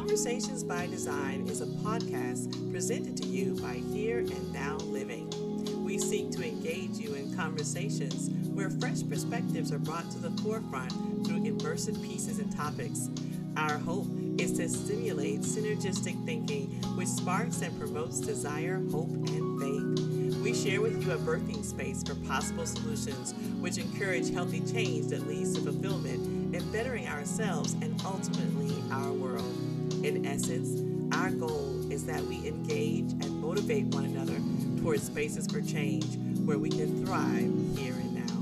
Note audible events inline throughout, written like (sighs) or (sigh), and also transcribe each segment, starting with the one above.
Conversations by Design is a podcast presented to you by Here and Now Living. We seek to engage you in conversations where fresh perspectives are brought to the forefront through immersive pieces and topics. Our hope is to stimulate synergistic thinking, which sparks and promotes desire, hope, and faith. We share with you a birthing space for possible solutions, which encourage healthy change that leads to fulfillment and bettering ourselves and ultimately our world. In essence, our goal is that we engage and motivate one another towards spaces for change where we can thrive here and now.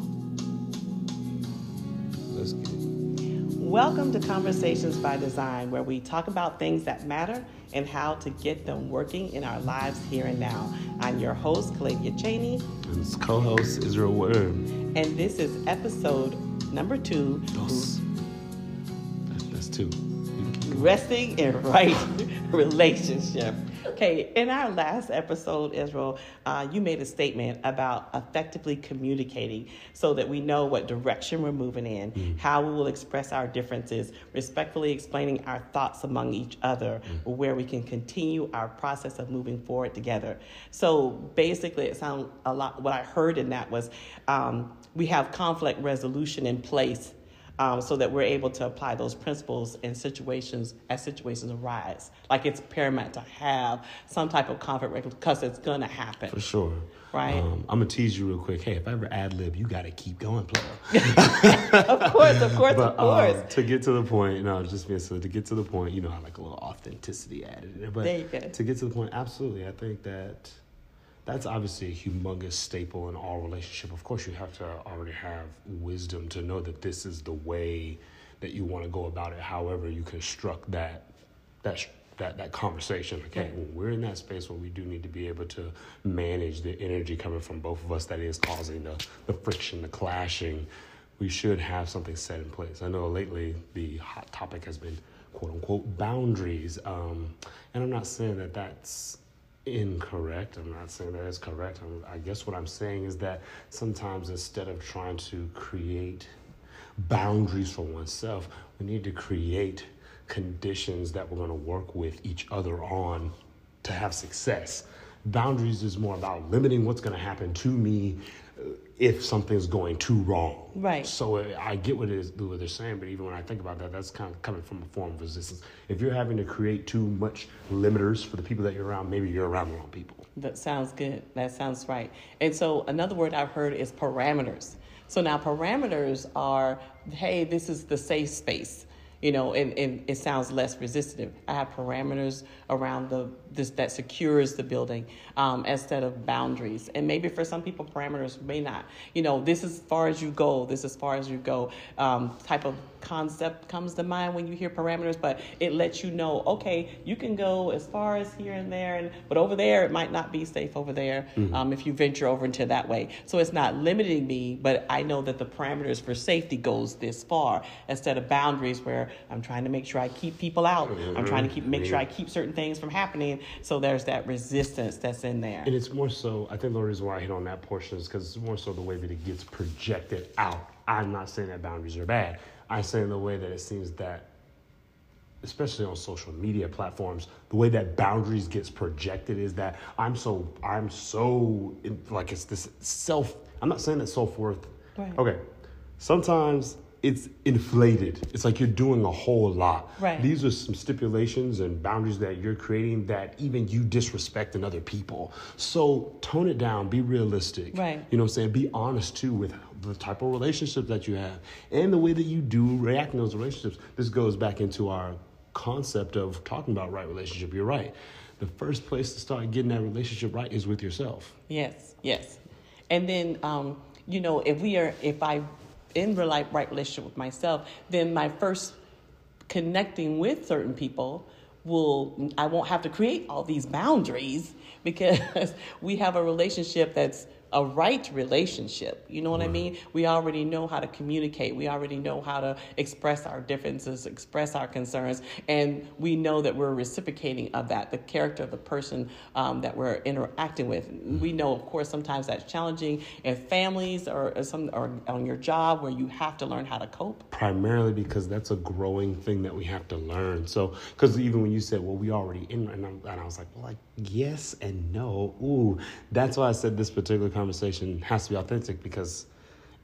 Let's get it. Welcome to Conversations by Design, where we talk about things that matter and how to get them working in our lives here and now. I'm your host, Kaladia Cheney. And it's co-host Israel Worm. And this is episode number two. Dos. That's two. Resting in (laughs) right relationship. Okay, in our last episode, Israel, uh, you made a statement about effectively communicating so that we know what direction we're moving in, mm. how we will express our differences, respectfully explaining our thoughts among each other, mm. where we can continue our process of moving forward together. So basically, it sounds a lot, what I heard in that was um, we have conflict resolution in place um, so that we're able to apply those principles in situations as situations arise. Like it's paramount to have some type of conflict because it's going to happen. For sure. Right. Um, I'm gonna tease you real quick. Hey, if I ever ad lib, you got to keep going, player. (laughs) of course, of course, but, of course. Um, to get to the point, no, just being so to get to the point, you know, I like a little authenticity added in there. But there you go. to get to the point, absolutely, I think that that's obviously a humongous staple in all relationship. Of course, you have to already have wisdom to know that this is the way that you want to go about it. However, you construct that that that that conversation. Okay, well, we're in that space where we do need to be able to manage the energy coming from both of us that is causing the the friction, the clashing. We should have something set in place. I know lately the hot topic has been quote unquote boundaries, um, and I'm not saying that that's incorrect. I'm not saying that is correct. I'm, i guess what I'm saying is that sometimes instead of trying to create boundaries for oneself, we need to create conditions that we're going to work with each other on to have success. Boundaries is more about limiting what's going to happen to me if something's going too wrong. Right. So uh, I get what, it is, what they're saying, but even when I think about that, that's kind of coming from a form of resistance. If you're having to create too much limiters for the people that you're around, maybe you're around the wrong people. That sounds good. That sounds right. And so another word I've heard is parameters. So now parameters are, hey, this is the safe space you know, and, and it sounds less resistive. I have parameters around the this that secures the building um, instead of boundaries. And maybe for some people, parameters may not. You know, this is as far as you go. This is as far as you go. Um, type of concept comes to mind when you hear parameters, but it lets you know, okay, you can go as far as here and there, and but over there it might not be safe over there mm-hmm. um, if you venture over into that way. So it's not limiting me, but I know that the parameters for safety goes this far instead of boundaries where I'm trying to make sure I keep people out. Mm-hmm. I'm trying to keep make sure I keep certain things from happening. So there's that resistance that's in there. And it's more so. I think the reason why I hit on that portion is because it's more so the way that it gets projected out. I'm not saying that boundaries are bad. I'm saying the way that it seems that especially on social media platforms the way that boundaries gets projected is that i'm so i'm so like it's this self i'm not saying that self-worth right. okay sometimes it's inflated. It's like you're doing a whole lot. Right. These are some stipulations and boundaries that you're creating that even you disrespect in other people. So tone it down, be realistic. Right. You know what I'm saying? Be honest too with the type of relationship that you have and the way that you do react in those relationships. This goes back into our concept of talking about right relationship. You're right. The first place to start getting that relationship right is with yourself. Yes, yes. And then um, you know, if we are if I in the right relationship with myself, then my first connecting with certain people will I won't have to create all these boundaries (laughs) because we have a relationship that's a right relationship. You know what I mean? We already know how to communicate. We already know how to express our differences, express our concerns, and we know that we're reciprocating of that, the character of the person um, that we're interacting with. We know, of course, sometimes that's challenging in families or, or some or on your job where you have to learn how to cope. primarily because that's a growing thing that we have to learn. So, because even when you said, "Well, we already in," and, I'm, and I was like, "Well, like yes and no." Ooh, that's why I said this particular conversation has to be authentic because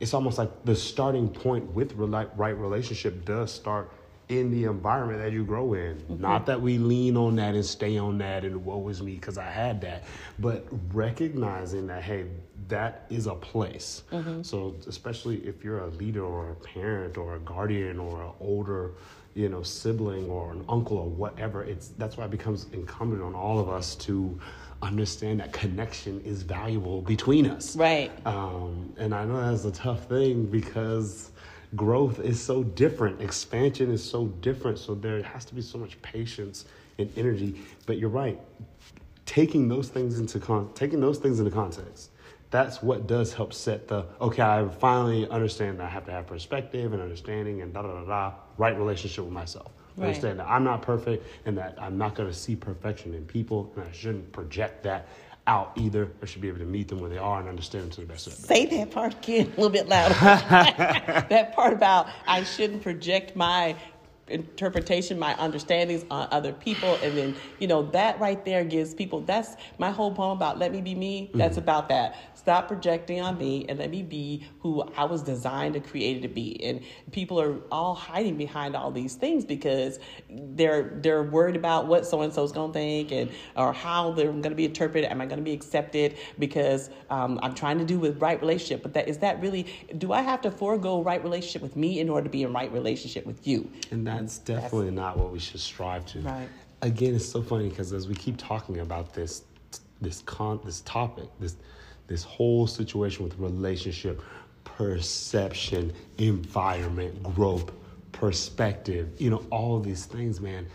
it's almost like the starting point with right relationship does start in the environment that you grow in. Mm-hmm. Not that we lean on that and stay on that and woe is me because I had that, but recognizing that hey, that is a place. Mm-hmm. So especially if you're a leader or a parent or a guardian or an older, you know, sibling or an uncle or whatever, it's that's why it becomes incumbent on all of us to understand that connection is valuable between us. Right. Um, and I know that's a tough thing because growth is so different, expansion is so different. So there has to be so much patience and energy. But you're right, taking those things into con- taking those things into context. That's what does help set the okay. I finally understand that I have to have perspective and understanding and da da da da. Right relationship with myself. Right. Understand that I'm not perfect and that I'm not going to see perfection in people and I shouldn't project that out either. I should be able to meet them where they are and understand them to the best of Say that part again a little bit louder. (laughs) (laughs) that part about I shouldn't project my interpretation, my understandings on other people. And then, you know, that right there gives people that's my whole poem about let me be me. That's about that. Stop projecting on me and let me be who I was designed and created to be. And people are all hiding behind all these things because they're they're worried about what so and so's gonna think and or how they're gonna be interpreted. Am I gonna be accepted because um, I'm trying to do with right relationship? But that is that really do I have to forego right relationship with me in order to be in right relationship with you? And that's definitely not what we should strive to. Right. Again, it's so funny because as we keep talking about this, this con, this topic, this, this whole situation with relationship, perception, environment, growth, perspective, you know, all of these things, man.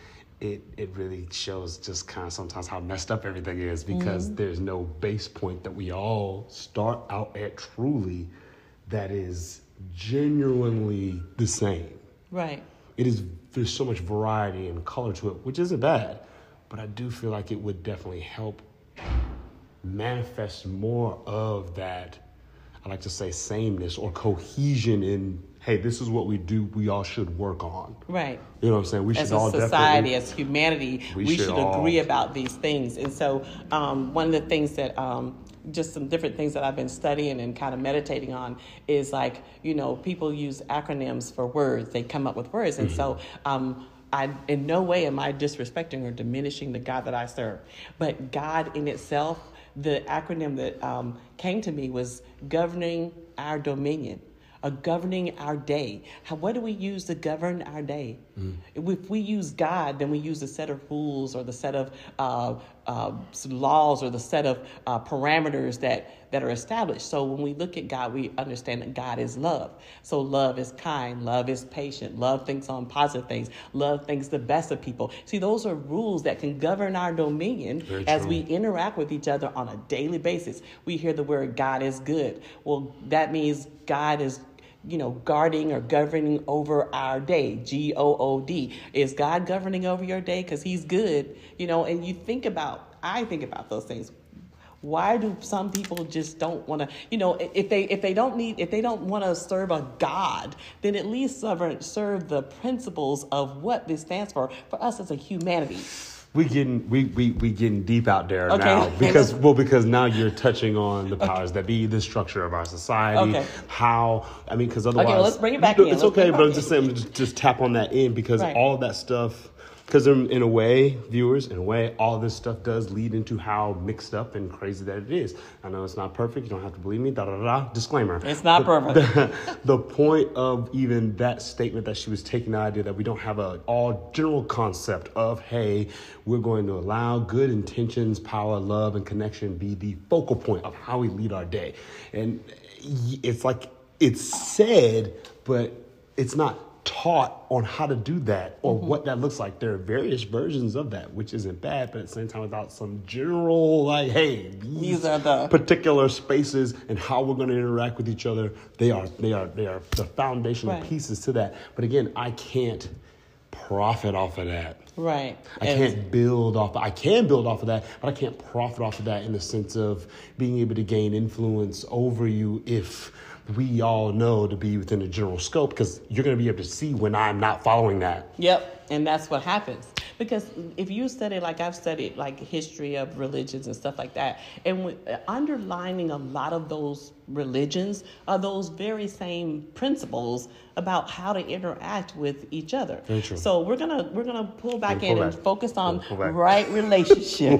It, it really shows just kind of sometimes how messed up everything is because mm-hmm. there's no base point that we all start out at truly that is genuinely the same Right. It is there's so much variety and color to it, which isn't bad, but I do feel like it would definitely help manifest more of that. I like to say sameness or cohesion in hey, this is what we do. We all should work on. Right. You know what I'm saying? We as should a all society, as humanity, We we, should should, all- agree about these things. And so, um, one of the things that, um, just some different things that I've been studying and kind of meditating on is like, you know, people use acronyms for words. They come up with words. And so, um, I, in no way am I disrespecting or diminishing the God that I serve. But God in itself, the acronym that um, came to me was governing our dominion uh, governing our day. How, what do we use to govern our day? If we use God, then we use the set of rules or the set of uh, uh, laws or the set of uh, parameters that, that are established. So when we look at God, we understand that God is love. So love is kind, love is patient, love thinks on positive things, love thinks the best of people. See, those are rules that can govern our dominion Very as true. we interact with each other on a daily basis. We hear the word God is good. Well, that means God is you know, guarding or governing over our day. G O O D. Is God governing over your day? Because He's good, you know, and you think about, I think about those things. Why do some people just don't want to, you know, if they if they don't need if they don't want to serve a God, then at least serve, serve the principles of what this stands for for us as a humanity. We getting we, we we getting deep out there Okay. now (laughs) because well because now you're touching on the powers that be, the structure of our society, Okay. how I mean because otherwise well, let's bring it back in. It's Let's okay, but I'm just saying just, just tap on that in because Right. all of that stuff because in, a way viewers in a way all this stuff does lead into how mixed up and crazy that it is. I know it's not perfect. You don't have to believe me. Da da da. Disclaimer. It's not perfect. (laughs) the point of even that statement that she was taking the idea that we don't have a all general concept of hey we're going to allow good intentions power love and connection be the focal point of how we lead our day and it's like it's said but it's not taught on how to do that or mm-hmm. what that looks like. There are various versions of that, which isn't bad, but at the same time, without some general, like, hey, these, These are the- particular spaces and how we're going to interact with each other. They are, they are, they are the foundational Right. pieces to that. But again, I can't profit off of that. Right. I And- can't build off. I can build off of that, but I can't profit off of that in the sense of being able to gain influence over you if we all know to be within the general scope because you're going to be able to see when I'm not following that. Yep, and that's what happens. Because if you study, like I've studied, like history of religions and stuff like that, and underlining a lot of those religions are those very same principles about how to interact with each other. So we're gonna we're gonna pull back Pull in and focus on back. right (laughs) relationship.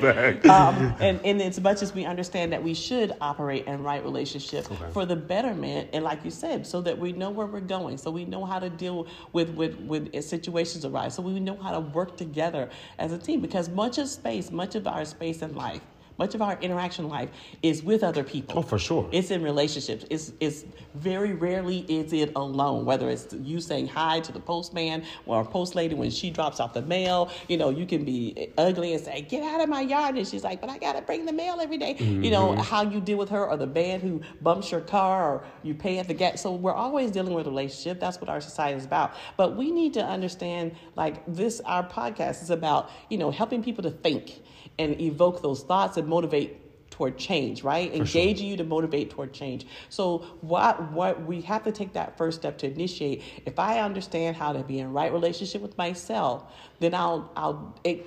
back. um, and, and as much as we understand that we should operate in right relationship Okay. for the betterment, and like you said, so that we know where we're going, so we know how to deal with with with situations arise, so we know how to work together as a team. Because much of space, much of our space in life, much of our interaction life is with other people. Oh, for sure. It's in relationships. It's it's very rarely is it alone. Whether it's you saying hi to the postman or a post lady when she drops off the mail. You know, you can be ugly and say, "Get out of my yard," and she's like, "But I gotta bring the mail every day." You know mm-hmm. how you deal with her, or the man who bumps your car, or you pay at the gas. So we're always dealing with a relationship. That's what our society is about. But we need to understand, like this, our podcast is about you know helping people to think and evoke those thoughts and motivate toward change, right? Engaging you to motivate toward change. So what what we have to take that first step to initiate. If I understand how to be in right relationship with myself, then I'll I'll it,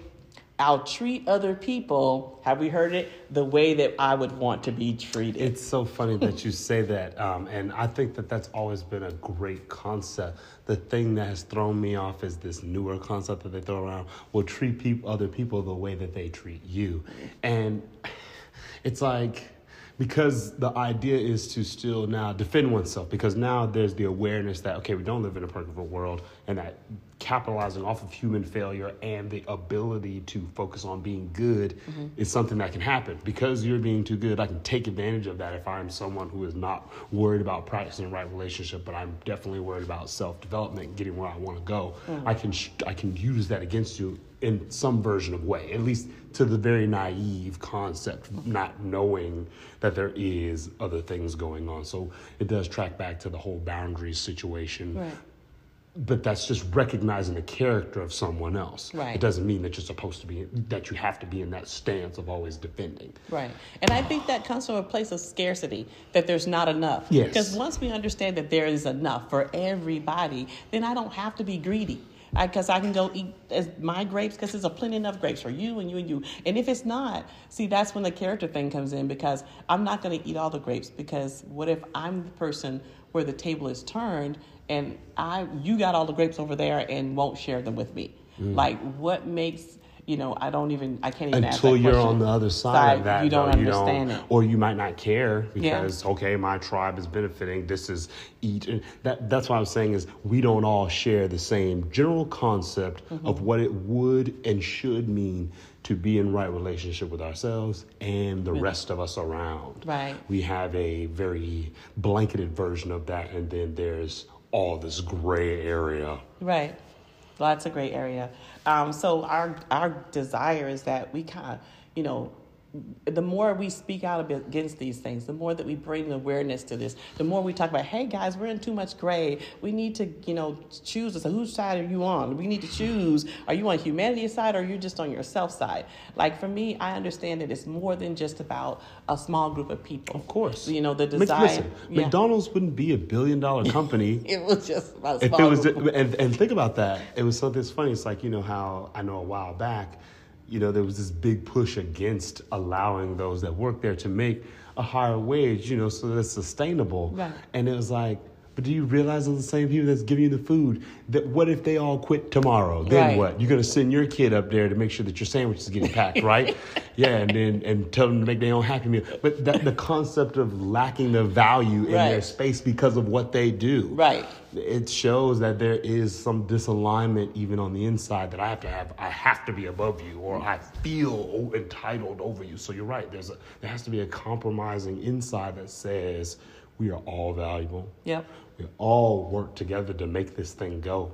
I'll treat other people. Have we heard it? The way that I would want to be treated. It's so funny that you say that, um, and I think that that's always been a great concept. The thing that has thrown me off is this newer concept that they throw around: will treat people, other people, the way that they treat you, and it's like because the idea is to still now defend oneself because now there's the awareness that okay we don't live in a perfect world and that capitalizing off of human failure and the ability to focus on being good mm-hmm. is something that can happen because you're being too good i can take advantage of that if i'm someone who is not worried about practicing the right relationship but i'm definitely worried about self-development getting where i want to go mm. i can sh- i can use that against you in some version of way, at least to the very naive concept, not knowing that there is other things going on. So it does track back to the whole boundaries situation. Right. But that's just recognizing the character of someone else. Right. It doesn't mean that you're supposed to be that you have to be in that stance of always defending. Right. And I think that comes from a place of scarcity, that there's not enough. Yes. Because once we understand that there is enough for everybody, then I don't have to be greedy. Because I, can go eat as my grapes because there's a plenty enough grapes for you and you and you. And if it's not, see, that's when the character thing comes in because I'm not going to eat all the grapes because what if I'm the person where the table is turned and I you got all the grapes over there and won't share them with me? Like, what makes you know, I don't even, I can't even ask until you're question. on the other side, Side, of that. you don't though, understand it. or you might not care Yeah. because okay, my tribe is benefiting. This is eat. and That that's what I'm saying is we don't all share the same general concept Mm-hmm. of what it would and should mean to be in right relationship with ourselves and the rest of us around. Right. We have a very blanketed version of that, and then there's all this gray area. Right. Lots of gray area. Um, so our our desire is that we kind of, you know, the more we speak out against these things, the more that we bring awareness to this, the more we talk about, hey guys, we're in too much gray. We need to, you know, choose. So whose side are you on? We need to choose. Are you on humanity's side or are you just on yourself side? Like for me, I understand that it's more than just about a small group of people. Of course, You know, the desire. Listen, yeah. McDonald's wouldn't be a billion dollar company (laughs) It was just about if it was and, and think about that it was something that's funny it's like you know how i know a while back you know there was this big push against allowing those that work there to make a higher wage you know so that it's sustainable Right. and it was like but do you realize those are the same people that's giving you the food that what if they all quit tomorrow then Right. what you're to send your kid up there to make sure that your sandwich is getting packed right (laughs) yeah and then and tell them to make their own happy meal but that the concept of lacking the value in their space because of what they do Right. it shows that there is some disalignment even on the inside that I have to have. I have to be above you, or I feel entitled over you. So you're right. There's a there has to be a compromising inside that says we are all valuable. Yep. We all work together to make this thing go.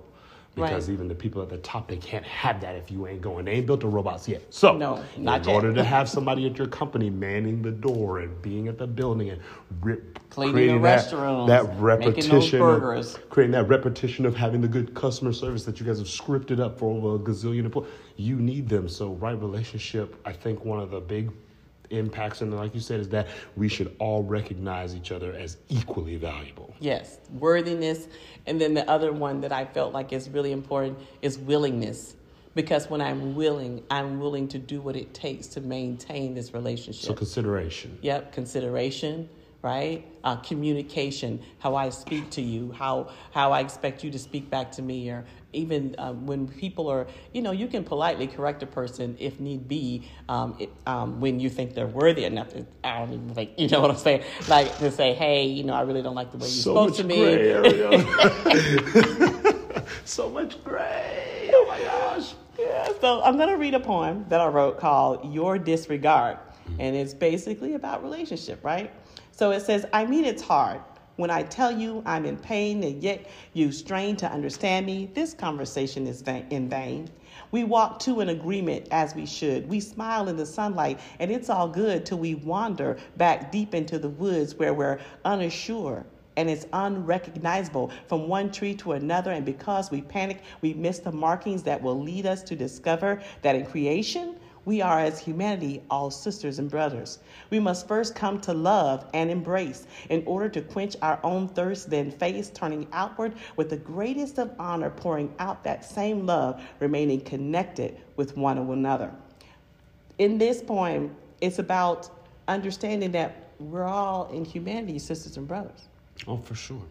Because Right. even the people at the top, they can't have that if you ain't going. They ain't built the robots yet. So, No, not in order to (laughs) have somebody at your company manning the door and being at the building and re- Cleaning the that, restrooms, that repetition, burgers. Of, creating that repetition of having the good customer service that you guys have scripted up for over a gazillion employees, you need them. So, right relationship, I think one of the big impacts, and like you said, is that we should all recognize each other as equally valuable. Yes, worthiness. And then the other one that I felt like is really important is willingness. Because when I'm willing, I'm willing to do what it takes to maintain this relationship. So, consideration. Yep, consideration, right? Uh, communication, how I speak to you, how how I expect you to speak back to me, or even um, when people are, you know, you can politely correct a person if need be, um, it, um, when you think they're worthy enough. To, I don't even think, (laughs) you know what I'm saying? Like to say, hey, you know, I really don't like the way you so spoke to me. gray area. (laughs) (laughs) so much gray. Oh my gosh. Yeah, so I'm going to read a poem that I wrote called Your Disregard. And it's basically about relationship, right? So it says, I mean, it's hard. When I tell you I'm in pain and yet you strain to understand me, this conversation is in vain. We walk to an agreement as we should. We smile in the sunlight, and it's all good till we wander back deep into the woods where we're unassure and it's unrecognizable from one tree to another. And because we panic, we miss the markings that will lead us to discover that in creation, we are as humanity all sisters and brothers. We must first come to love and embrace in order to quench our own thirst, then face turning outward with the greatest of honor, pouring out that same love, remaining connected with one another. In this poem, it's about understanding that we're all in humanity, sisters and brothers Oh, for sure.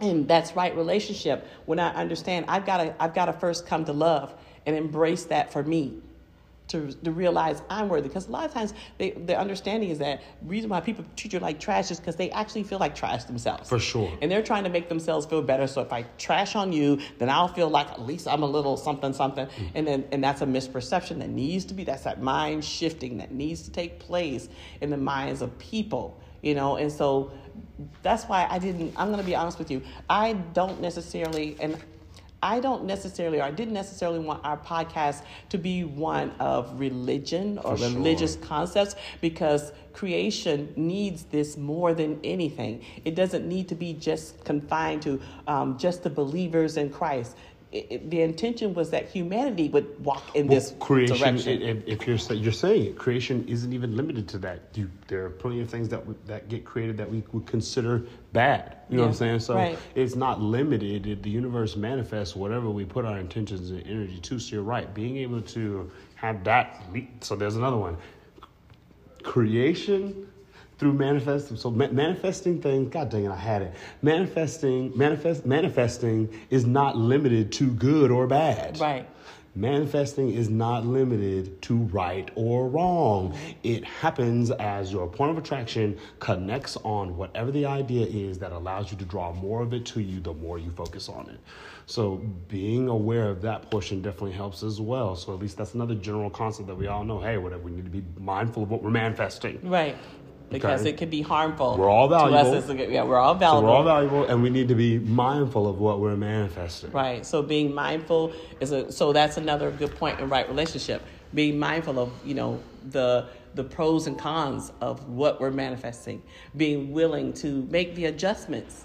and that's right relationship when i understand i've got to i've got to first come to love and embrace that for me to, to realize i'm worthy. Because a lot of times they, the understanding is that reason why people treat you like trash is because they actually feel like trash themselves. For sure. and they're trying to make themselves feel better. So if i trash on you then i'll feel like at least i'm a little something something. Mm. And then and that's a misperception that needs to be that's that mind shifting that needs to take place in the minds of people you know? And so that's why i didn't i'm going to be honest with you. I don't necessarily and I don't necessarily, or I didn't necessarily want our podcast to be one of religion or For sure. religious concepts because creation needs this more than anything. It doesn't need to be just confined to um, just the believers in Christ. It, it- the intention was that humanity would walk in this creation. direction. i- i- If you're you're saying it, creation isn't even limited to that. You, there are plenty of things that that get created that we would consider bad. You know what I'm saying? So right. it's not limited. It- The universe manifests whatever we put our intentions and energy to. So you're right. Being able to have that. So there's another one. Creation through manifesting. So ma- manifesting things. God dang it, I had it. Manifesting. Manifest. Manifesting is not limited to good or bad. right. Manifesting is not limited to right or wrong. It happens as your point of attraction connects on whatever the idea is that allows you to draw more of it to you the more you focus on it. So, being aware of that portion definitely helps as well. So, at least that's another general concept that we all know hey, whatever, we need to be mindful of what we're manifesting. Right. Because Okay. it could be harmful. We're all To us a- yeah, we're all valuable. So, valuable. we're all valuable and we need to be mindful of what we're manifesting. Right. So being mindful is a so that's another good point in right relationship. Being mindful of, you know, the the pros and cons of what we're manifesting. Being willing to make the adjustments.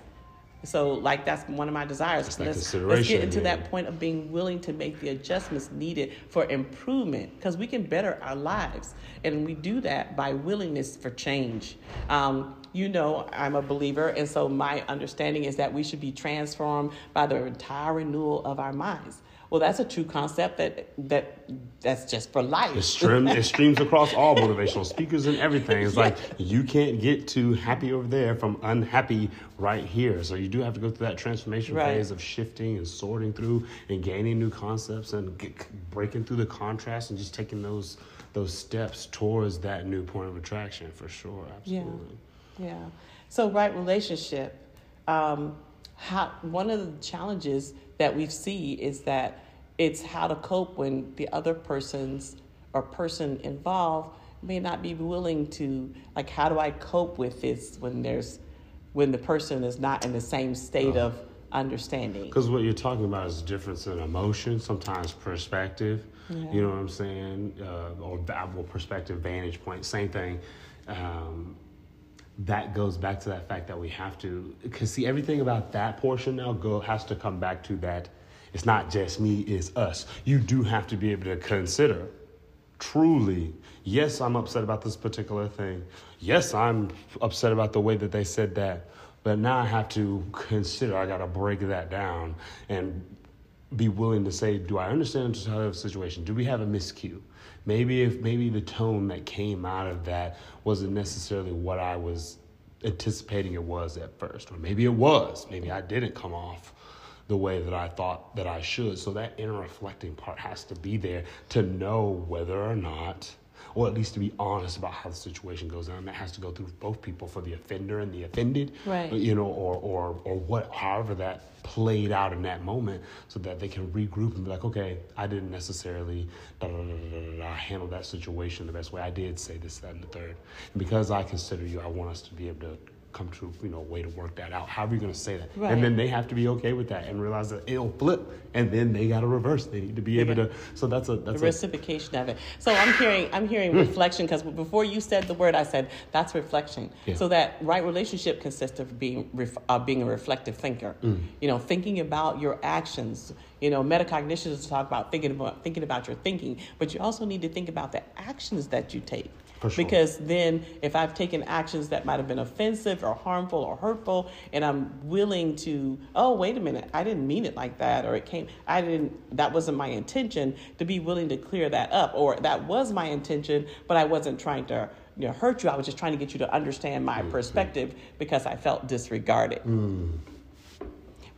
So like that's one of my desires. that let's, let's get into again. that point of being willing to make the adjustments needed for improvement because we can better our lives and we do that by willingness for change um, you know i'm a believer and so my understanding is that we should be transformed by the entire renewal of our minds well that's a true concept that that that's just for life It, stream, it streams across all motivational speakers and everything. It's like (laughs) you can't get to happy over there from unhappy right here. So you do have to go through that transformation Right. phase of shifting and sorting through and gaining new concepts and get, breaking through the contrast and just taking those those steps towards that new point of attraction for sure. Absolutely. Yeah. So, right relationship. Um, how one of the challenges that we see is that it's how to cope when the other person's or person involved may not be willing to like. How do I cope with this when there's when the person is not in the same state of understanding. Because what you're talking about is difference in emotion, sometimes perspective. Yeah. You know what I'm saying? Uh, or well, perspective, vantage point, same thing. Um, that goes back to that fact that we have to, because see, everything about that portion now go has to come back to that. It's not just me, it's us. You do have to be able to consider truly, yes, I'm upset about this particular thing. Yes, I'm upset about the way that they said that. But now I have to consider, I got to break that down and be willing to say, do I understand the entire situation? Do we have a miscue? Maybe if maybe the tone that came out of that wasn't necessarily what I was anticipating it was at first, or maybe it was. Maybe I didn't come off the way that I thought that I should. So that inner reflecting part has to be there to know whether or not, or at least to be honest about how the situation goes down. That has to go through both people for the offender and the offended, Right. You know, or or or what, however that played out in that moment, so that they can regroup and be like, okay, I didn't necessarily da, da, da, handle that situation the best way. I did say this, that, and the third, and because I consider you, I want us to be able to come to you know a way to work that out. How are you going to say that? Right. And then they have to be okay with that and realize that it'll flip, and then they got to reverse. They need to be able Yeah. to. So that's a the that's a, reciprocation of it. So I'm hearing I'm hearing reflection because before you said the word, I said that's reflection. Yeah. So that right relationship consists of being ref, uh, being a reflective thinker. Mm. You know, thinking about your actions. You know, metacognition is to talk about thinking about thinking about your thinking, but you also need to think about the actions that you take. Sure. Because then, if I've taken actions that might have been offensive or harmful or hurtful, and I'm willing to, oh, wait a minute, I didn't mean it like that, or it came, I didn't, that wasn't my intention, to be willing to clear that up, or that was my intention, but I wasn't trying to you know, hurt you. I was just trying to get you to understand my mm-hmm. perspective because I felt disregarded. Mm.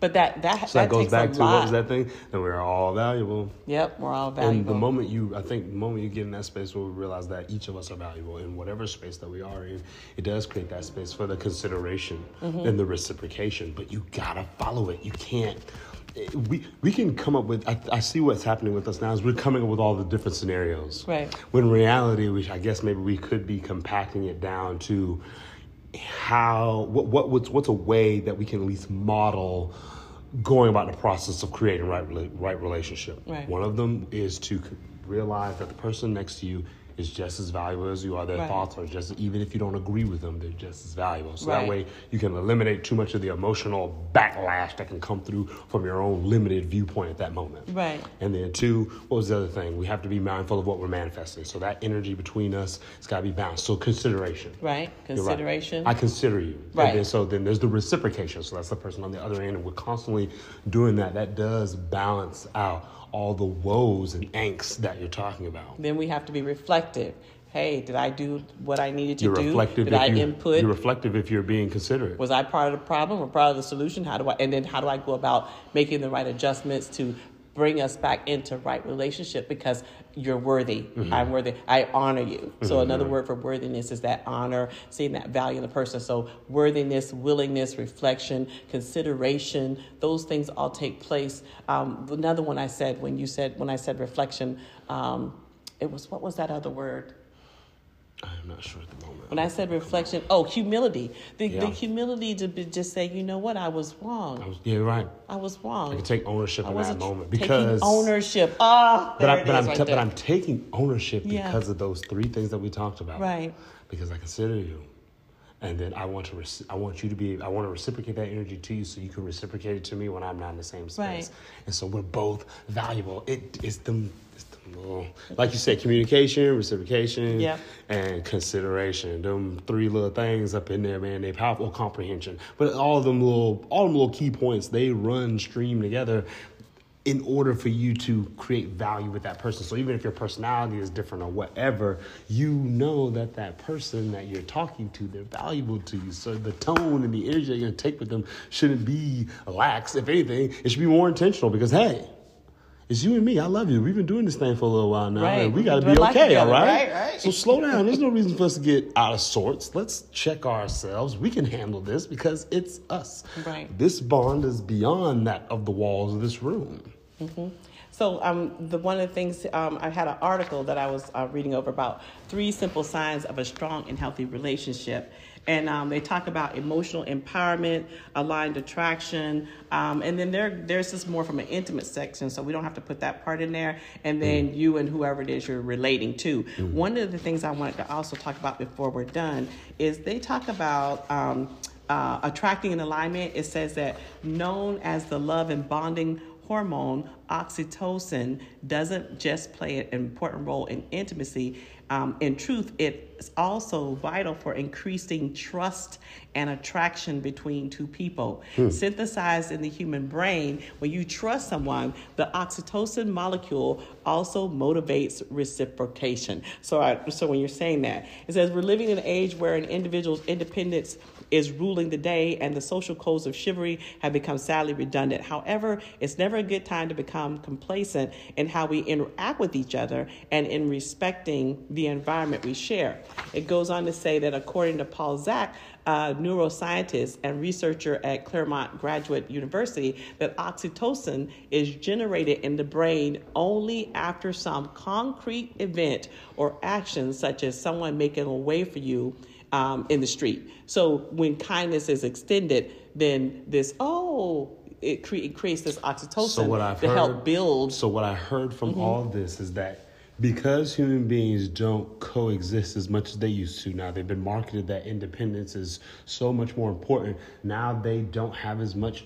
But that that so that, goes takes back to lot. what was that thing? That we're all valuable. Yep, we're all valuable. And the moment you, I think, the moment you get in that space where we realize that each of us are valuable in whatever space that we are in, it does create that space for the consideration Mm-hmm. and the reciprocation. But you gotta follow it. You can't. We we can come up with. I, I see what's happening with us now is we're coming up with all the different scenarios. Right. When reality, which I guess maybe we could be compacting it down to how what what what's what's a way that we can at least model going about the process of creating right right relationship. Right. One of them is to realize that the person next to you is just as valuable as you are. Their Right. thoughts are just even if you don't agree with them, they're just as valuable. So Right. that way you can eliminate too much of the emotional backlash that can come through from your own limited viewpoint at that moment. Right. And then two, what was the other thing? We have to be mindful of what we're manifesting. So that energy between us, it's got to be balanced. So consideration. right? You're right. Consideration. I consider you. Right. And then, so then there's the reciprocation. So that's the person on the other end, and we're constantly doing that. That does balance out all the woes and angst that you're talking about. then we have to be reflective. Hey, did I do what I needed to You're do? reflective. Did I you, input? You're reflective if you're being considerate. Was I part of the problem or part of the solution? How do I? And then how do I go about making the right adjustments to bring us back into right relationship? Because you're worthy. Mm-hmm. I'm worthy. I honor you. So another word for worthiness is that honor, seeing that value in the person. So worthiness, willingness, reflection, consideration. Those things all take place. Um, another one I said when you said when I said reflection, um, it was what was that other word? I'm not sure at the moment. When I said reflection, oh, humility. The, the humility to be, just say, you know what, I was I wrong. was, yeah, you're right. I was wrong. I can take ownership I in that moment because ownership. Ah, But, I, but I'm right but I'm taking ownership Yeah. because of those three things that we talked about. Right. Because I consider you, and then I want to reci- I want you to be I want to reciprocate that energy to you so you can reciprocate it to me when I'm not in the same space. Right. And so we're both valuable. It is them. Little, like you said, communication, reciprocation, Yep. and consideration. Them three little things up in there, man. They powerful comprehension. But all of them little, all them little key points, they run stream together in order for you to create value with that person. So even if your personality is different or whatever, you know that that person that you're talking to, they're valuable to you. So the tone and the energy you're gonna take with them shouldn't be lax. If anything, it should be more intentional because hey, it's you and me. I love you. We've been doing this thing for a little while now, Right. and we got to be okay. together, All right? right, right. So slow down. There's no reason for us to get out of sorts. Let's check ourselves. We can handle this because it's us. Right. This bond is beyond that of the walls of this room. So um, the one of the things um, I had an article that I was uh, reading over about three simple signs of a strong and healthy relationship, and um, they talk about emotional empowerment, aligned attraction, um, and then there there's just more from an intimate section, so we don't have to put that part in there. And then mm. you and whoever it is you're relating to. Mm. One of the things I wanted to also talk about before we're done is they talk about. Um, uh, attracting and alignment, it says that known as the love and bonding hormone, oxytocin, doesn't just play an important role in intimacy. Um, in truth, it's also vital for increasing trust and attraction between two people. Hmm. Synthesized in the human brain, when you trust someone, the oxytocin molecule also motivates reciprocation. So, I, so when you're saying that, it says we're living in an age where an individual's independence is ruling the day and the social codes of chivalry have become sadly redundant. However, it's never a good time to become complacent in how we interact with each other and in respecting the environment we share. It goes on to say that according to Paul Zak, a neuroscientist and researcher at Claremont Graduate University, that oxytocin is generated in the brain only after some concrete event or action, such as someone making a way for you um, in the street. So when kindness is extended, then this, oh, it, cre- it creates this oxytocin so what I've to heard, help build. So what I heard from mm-hmm. all this is that because human beings don't coexist as much as they used to now they've been marketed that independence is so much more important now they don't have as much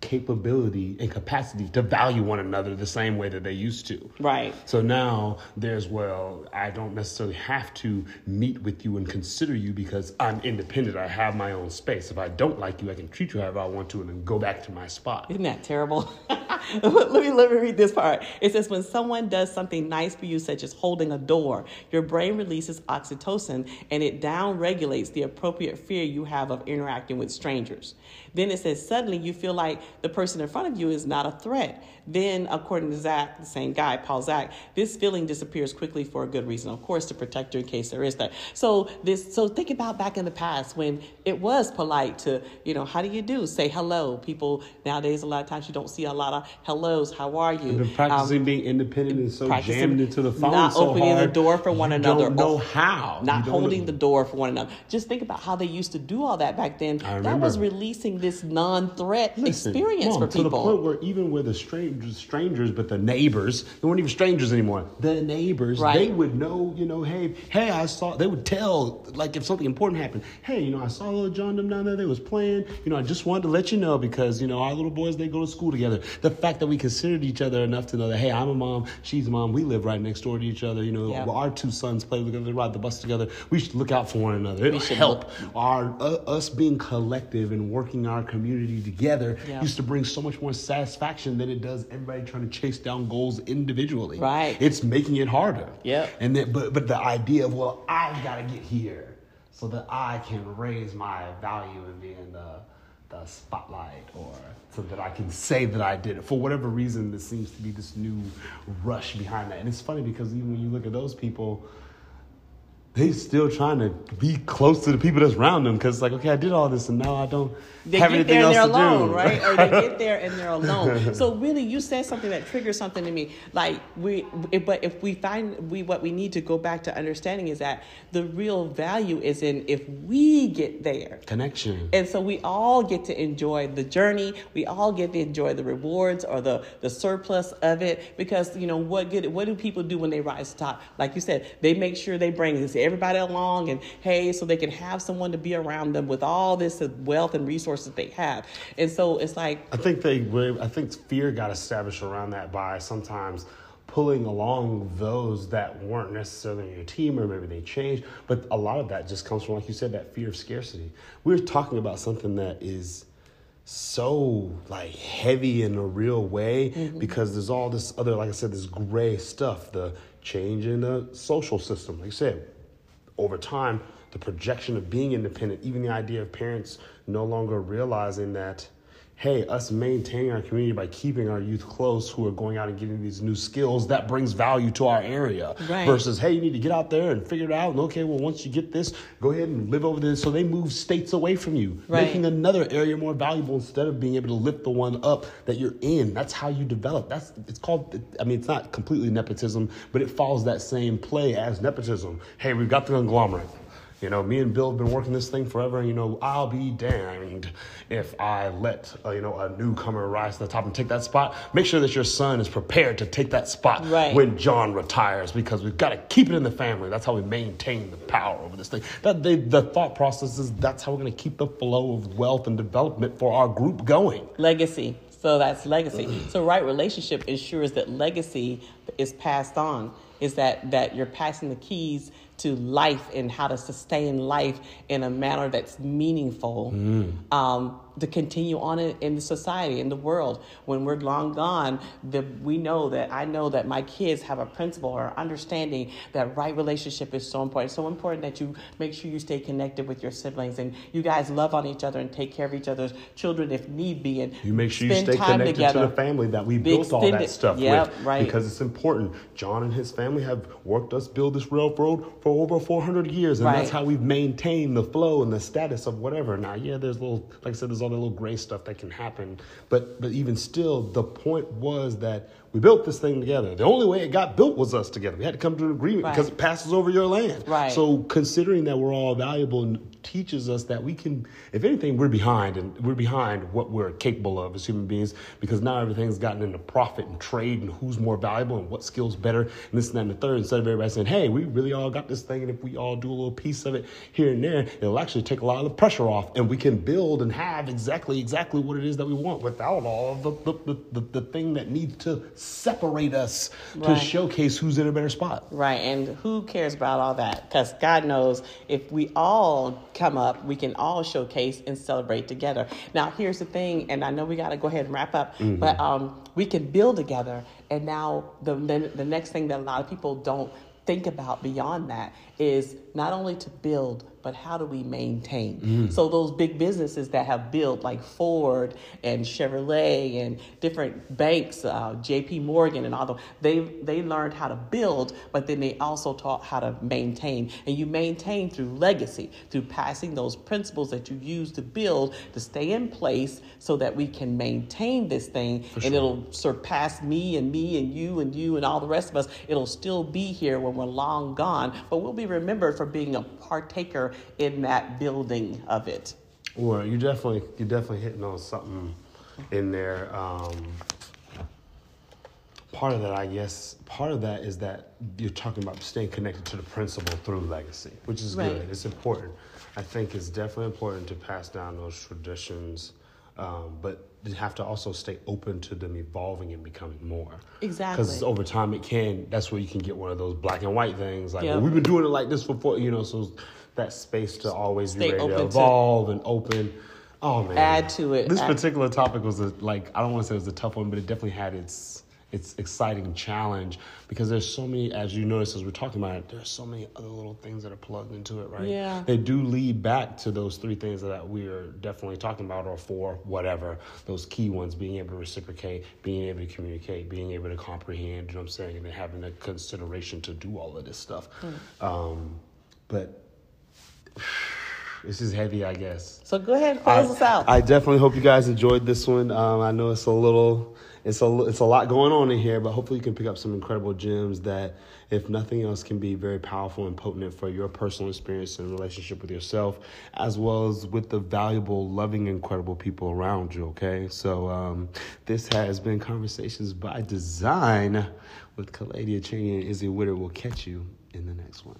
capability and capacity to value one another the same way that they used to. Right. So now there's, well, I don't necessarily have to meet with you and consider you because I'm independent. I have my own space. If I don't like you, I can treat you however I want to and then go back to my spot. Isn't that terrible? (laughs) (laughs) let me let me read this part. It says when someone does something nice for you, such as holding a door, your brain releases oxytocin and it down regulates the appropriate fear you have of interacting with strangers. Then it says suddenly you feel like the person in front of you is not a threat. Then, according to Zak, the same guy, Paul Zak, this feeling disappears quickly for a good reason, of course, to protect you in case there is that. So this, so think about back in the past when it was polite to, you know, how do you do? Say hello. People nowadays, a lot of times you don't see a lot of hellos. How are you? I've been practicing um, being independent and so jammed into the phone, not so opening hard, the door for one another. Don't know how. Not holding know. the door for one another. Just think about how they used to do all that back then. That was releasing this non-threat Listen, experience Mom, for people. To the point where even with the strangers, strangers, but the neighbors, they weren't even strangers anymore. The neighbors, right. they would know, you know, hey, hey, I saw. They would tell, like, if something important happened. Hey, you know, I saw little John them down there. They was playing. You know, I just wanted to let you know because you know our little boys they go to school together. The fact that we considered each other enough to know that hey, I'm a mom, she's a mom. We live right next door to each other. You know, yeah. our two sons play together, ride the bus together. We should look out for one another. It'll help look. our uh, us being collective and working our community together yeah. used to bring so much more satisfaction than it does everybody trying to chase down goals individually. Right. It's making it harder. Yeah. And then, but but the idea of well, I've gotta get here so that I can raise my value and be in the the spotlight or so that I can say that I did it. For whatever reason, there seems to be this new rush behind that. And it's funny because even when you look at those people, they still trying to be close to the people that's around them because it's like okay i did all this and now i don't they have get there and they're alone, right? or they get there and they're (laughs) alone. So really, you said something that triggers something to me. Like we, but if we find we what we need to go back to understanding is that the real value is in if we get there, connection, and so we all get to enjoy the journey. We all get to enjoy the rewards or the the surplus of it because you know what good what do people do when they rise to top? Like you said, they make sure they bring everybody along and hey, so they can have someone to be around them with all this wealth and resources they have. And so it's like I think they I think fear got established around that by sometimes pulling along those that weren't necessarily in your team or maybe they changed. But a lot of that just comes from, like you said, that fear of scarcity. We're talking about something that is so like heavy in a real way mm-hmm. because there's all this other, like I said, this gray stuff, the change in the social system. Like I said, over time, the projection of being independent, even the idea of parents no longer realizing that hey, us maintaining our community by keeping our youth close who are going out and getting these new skills, that brings value to our area. Right. Versus, hey, you need to get out there and figure it out. And okay, well, once you get this, go ahead and live over there. So they move states away from you, right. making another area more valuable instead of being able to lift the one up that you're in. That's how you develop. That's it's called. I mean, it's not completely nepotism, but it follows that same play as nepotism. Hey, we've got the conglomerate You know, me and Bill have been working this thing forever, and you know, I'll be damned if I let uh, you know a newcomer rise to the top and take that spot. Make sure that your son is prepared to take that spot Right. when John retires, because we've got to keep it in the family. That's how we maintain the power over this thing. That they, the thought process is that's how we're going to keep the flow of wealth and development for our group going. legacy. So that's legacy. (clears throat) So right relationship ensures that legacy is passed on. Is that that you're passing the keys to life and how to sustain life in a manner that's meaningful. Um, to continue on in, in the society in the world. When we're long gone, the, we know that I know that my kids have a principle or understanding that right relationship is so important. So important that you make sure you stay connected with your siblings and you guys love on each other and take care of each other's children if need be. And You make sure you stay connected together. to the family that we built all that stuff Yep, with. right. Because it's important. John and his family have worked us build this railroad for over 400 years, and that's how we've maintained the flow and the status of whatever. Now, yeah, there's little, like I said, there's all the little gray stuff that can happen, but but even still, the point was that we built this thing together. The only way it got built was us together. We had to come to an agreement Right. because it passes over your land. Right. So considering that we're all valuable and teaches us that we can if anything we're behind and we're behind what we're capable of as human beings because now everything's gotten into profit and trade and who's more valuable and what skills better and this and that and the third instead of everybody saying hey we really all got this thing and if we all do a little piece of it here and there it'll actually take a lot of the pressure off and we can build and have exactly exactly what it is that we want without all of the the, the, the, thing that needs to separate us to showcase who's in a better spot Right, and who cares about all that? Because God knows if we all come up, we can all showcase and celebrate together. Now, here's the thing, and I know we got to go ahead and wrap up, but um, we can build together. And now, the, the the next thing that a lot of people don't think about beyond that is not only to build, but how do we maintain? So those big businesses that have built, like Ford and Chevrolet and different banks, uh, J.P. Morgan and all those, they they learned how to build, but then they also taught how to maintain. And you maintain through legacy, through passing those principles that you use to build to stay in place, so that we can maintain this thing, and sure. it'll surpass me and me and you and you and all the rest of us. It'll still be here when we're long gone, but we'll be remembered for being a partaker in that building of it. Well, you definitely you're definitely hitting on something in there. Um, part of that, I guess, part of that is that you're talking about staying connected to the principle through legacy, which is Right. good. It's important. I think it's definitely important to pass down those traditions, um, but have to also stay open to them evolving and becoming more. Exactly. Because over time, it can. That's where you can get one of those black and white things. Like, Yeah. well, we've been doing it like this for, four, you know, so that space to always Stay be ready to open to- evolve and open. Oh man, Add to it. This Add- particular topic was a, like I don't want to say it was a tough one, but it definitely had its its exciting challenge because there's so many. As you notice, as we're talking about it, there's so many other little things that are plugged into it, right? Yeah. They do lead back to those three things that we are definitely talking about, or four, whatever. Those key ones: being able to reciprocate, being able to communicate, being able to comprehend. You know what I'm saying? And then having the consideration to do all of this stuff. Hmm. Um, but (sighs) this is heavy, I guess. So go ahead and close us out. I definitely hope you guys enjoyed this one. Um, I know it's a little, it's a, it's a lot going on in here, but hopefully you can pick up some incredible gems that, if nothing else, can be very powerful and potent for your personal experience and relationship with yourself, as well as with the valuable, loving, incredible people around you. Okay, so um, this has been conversations by design with Kaladia Cheney and Izzy Witter. We'll catch you in the next one.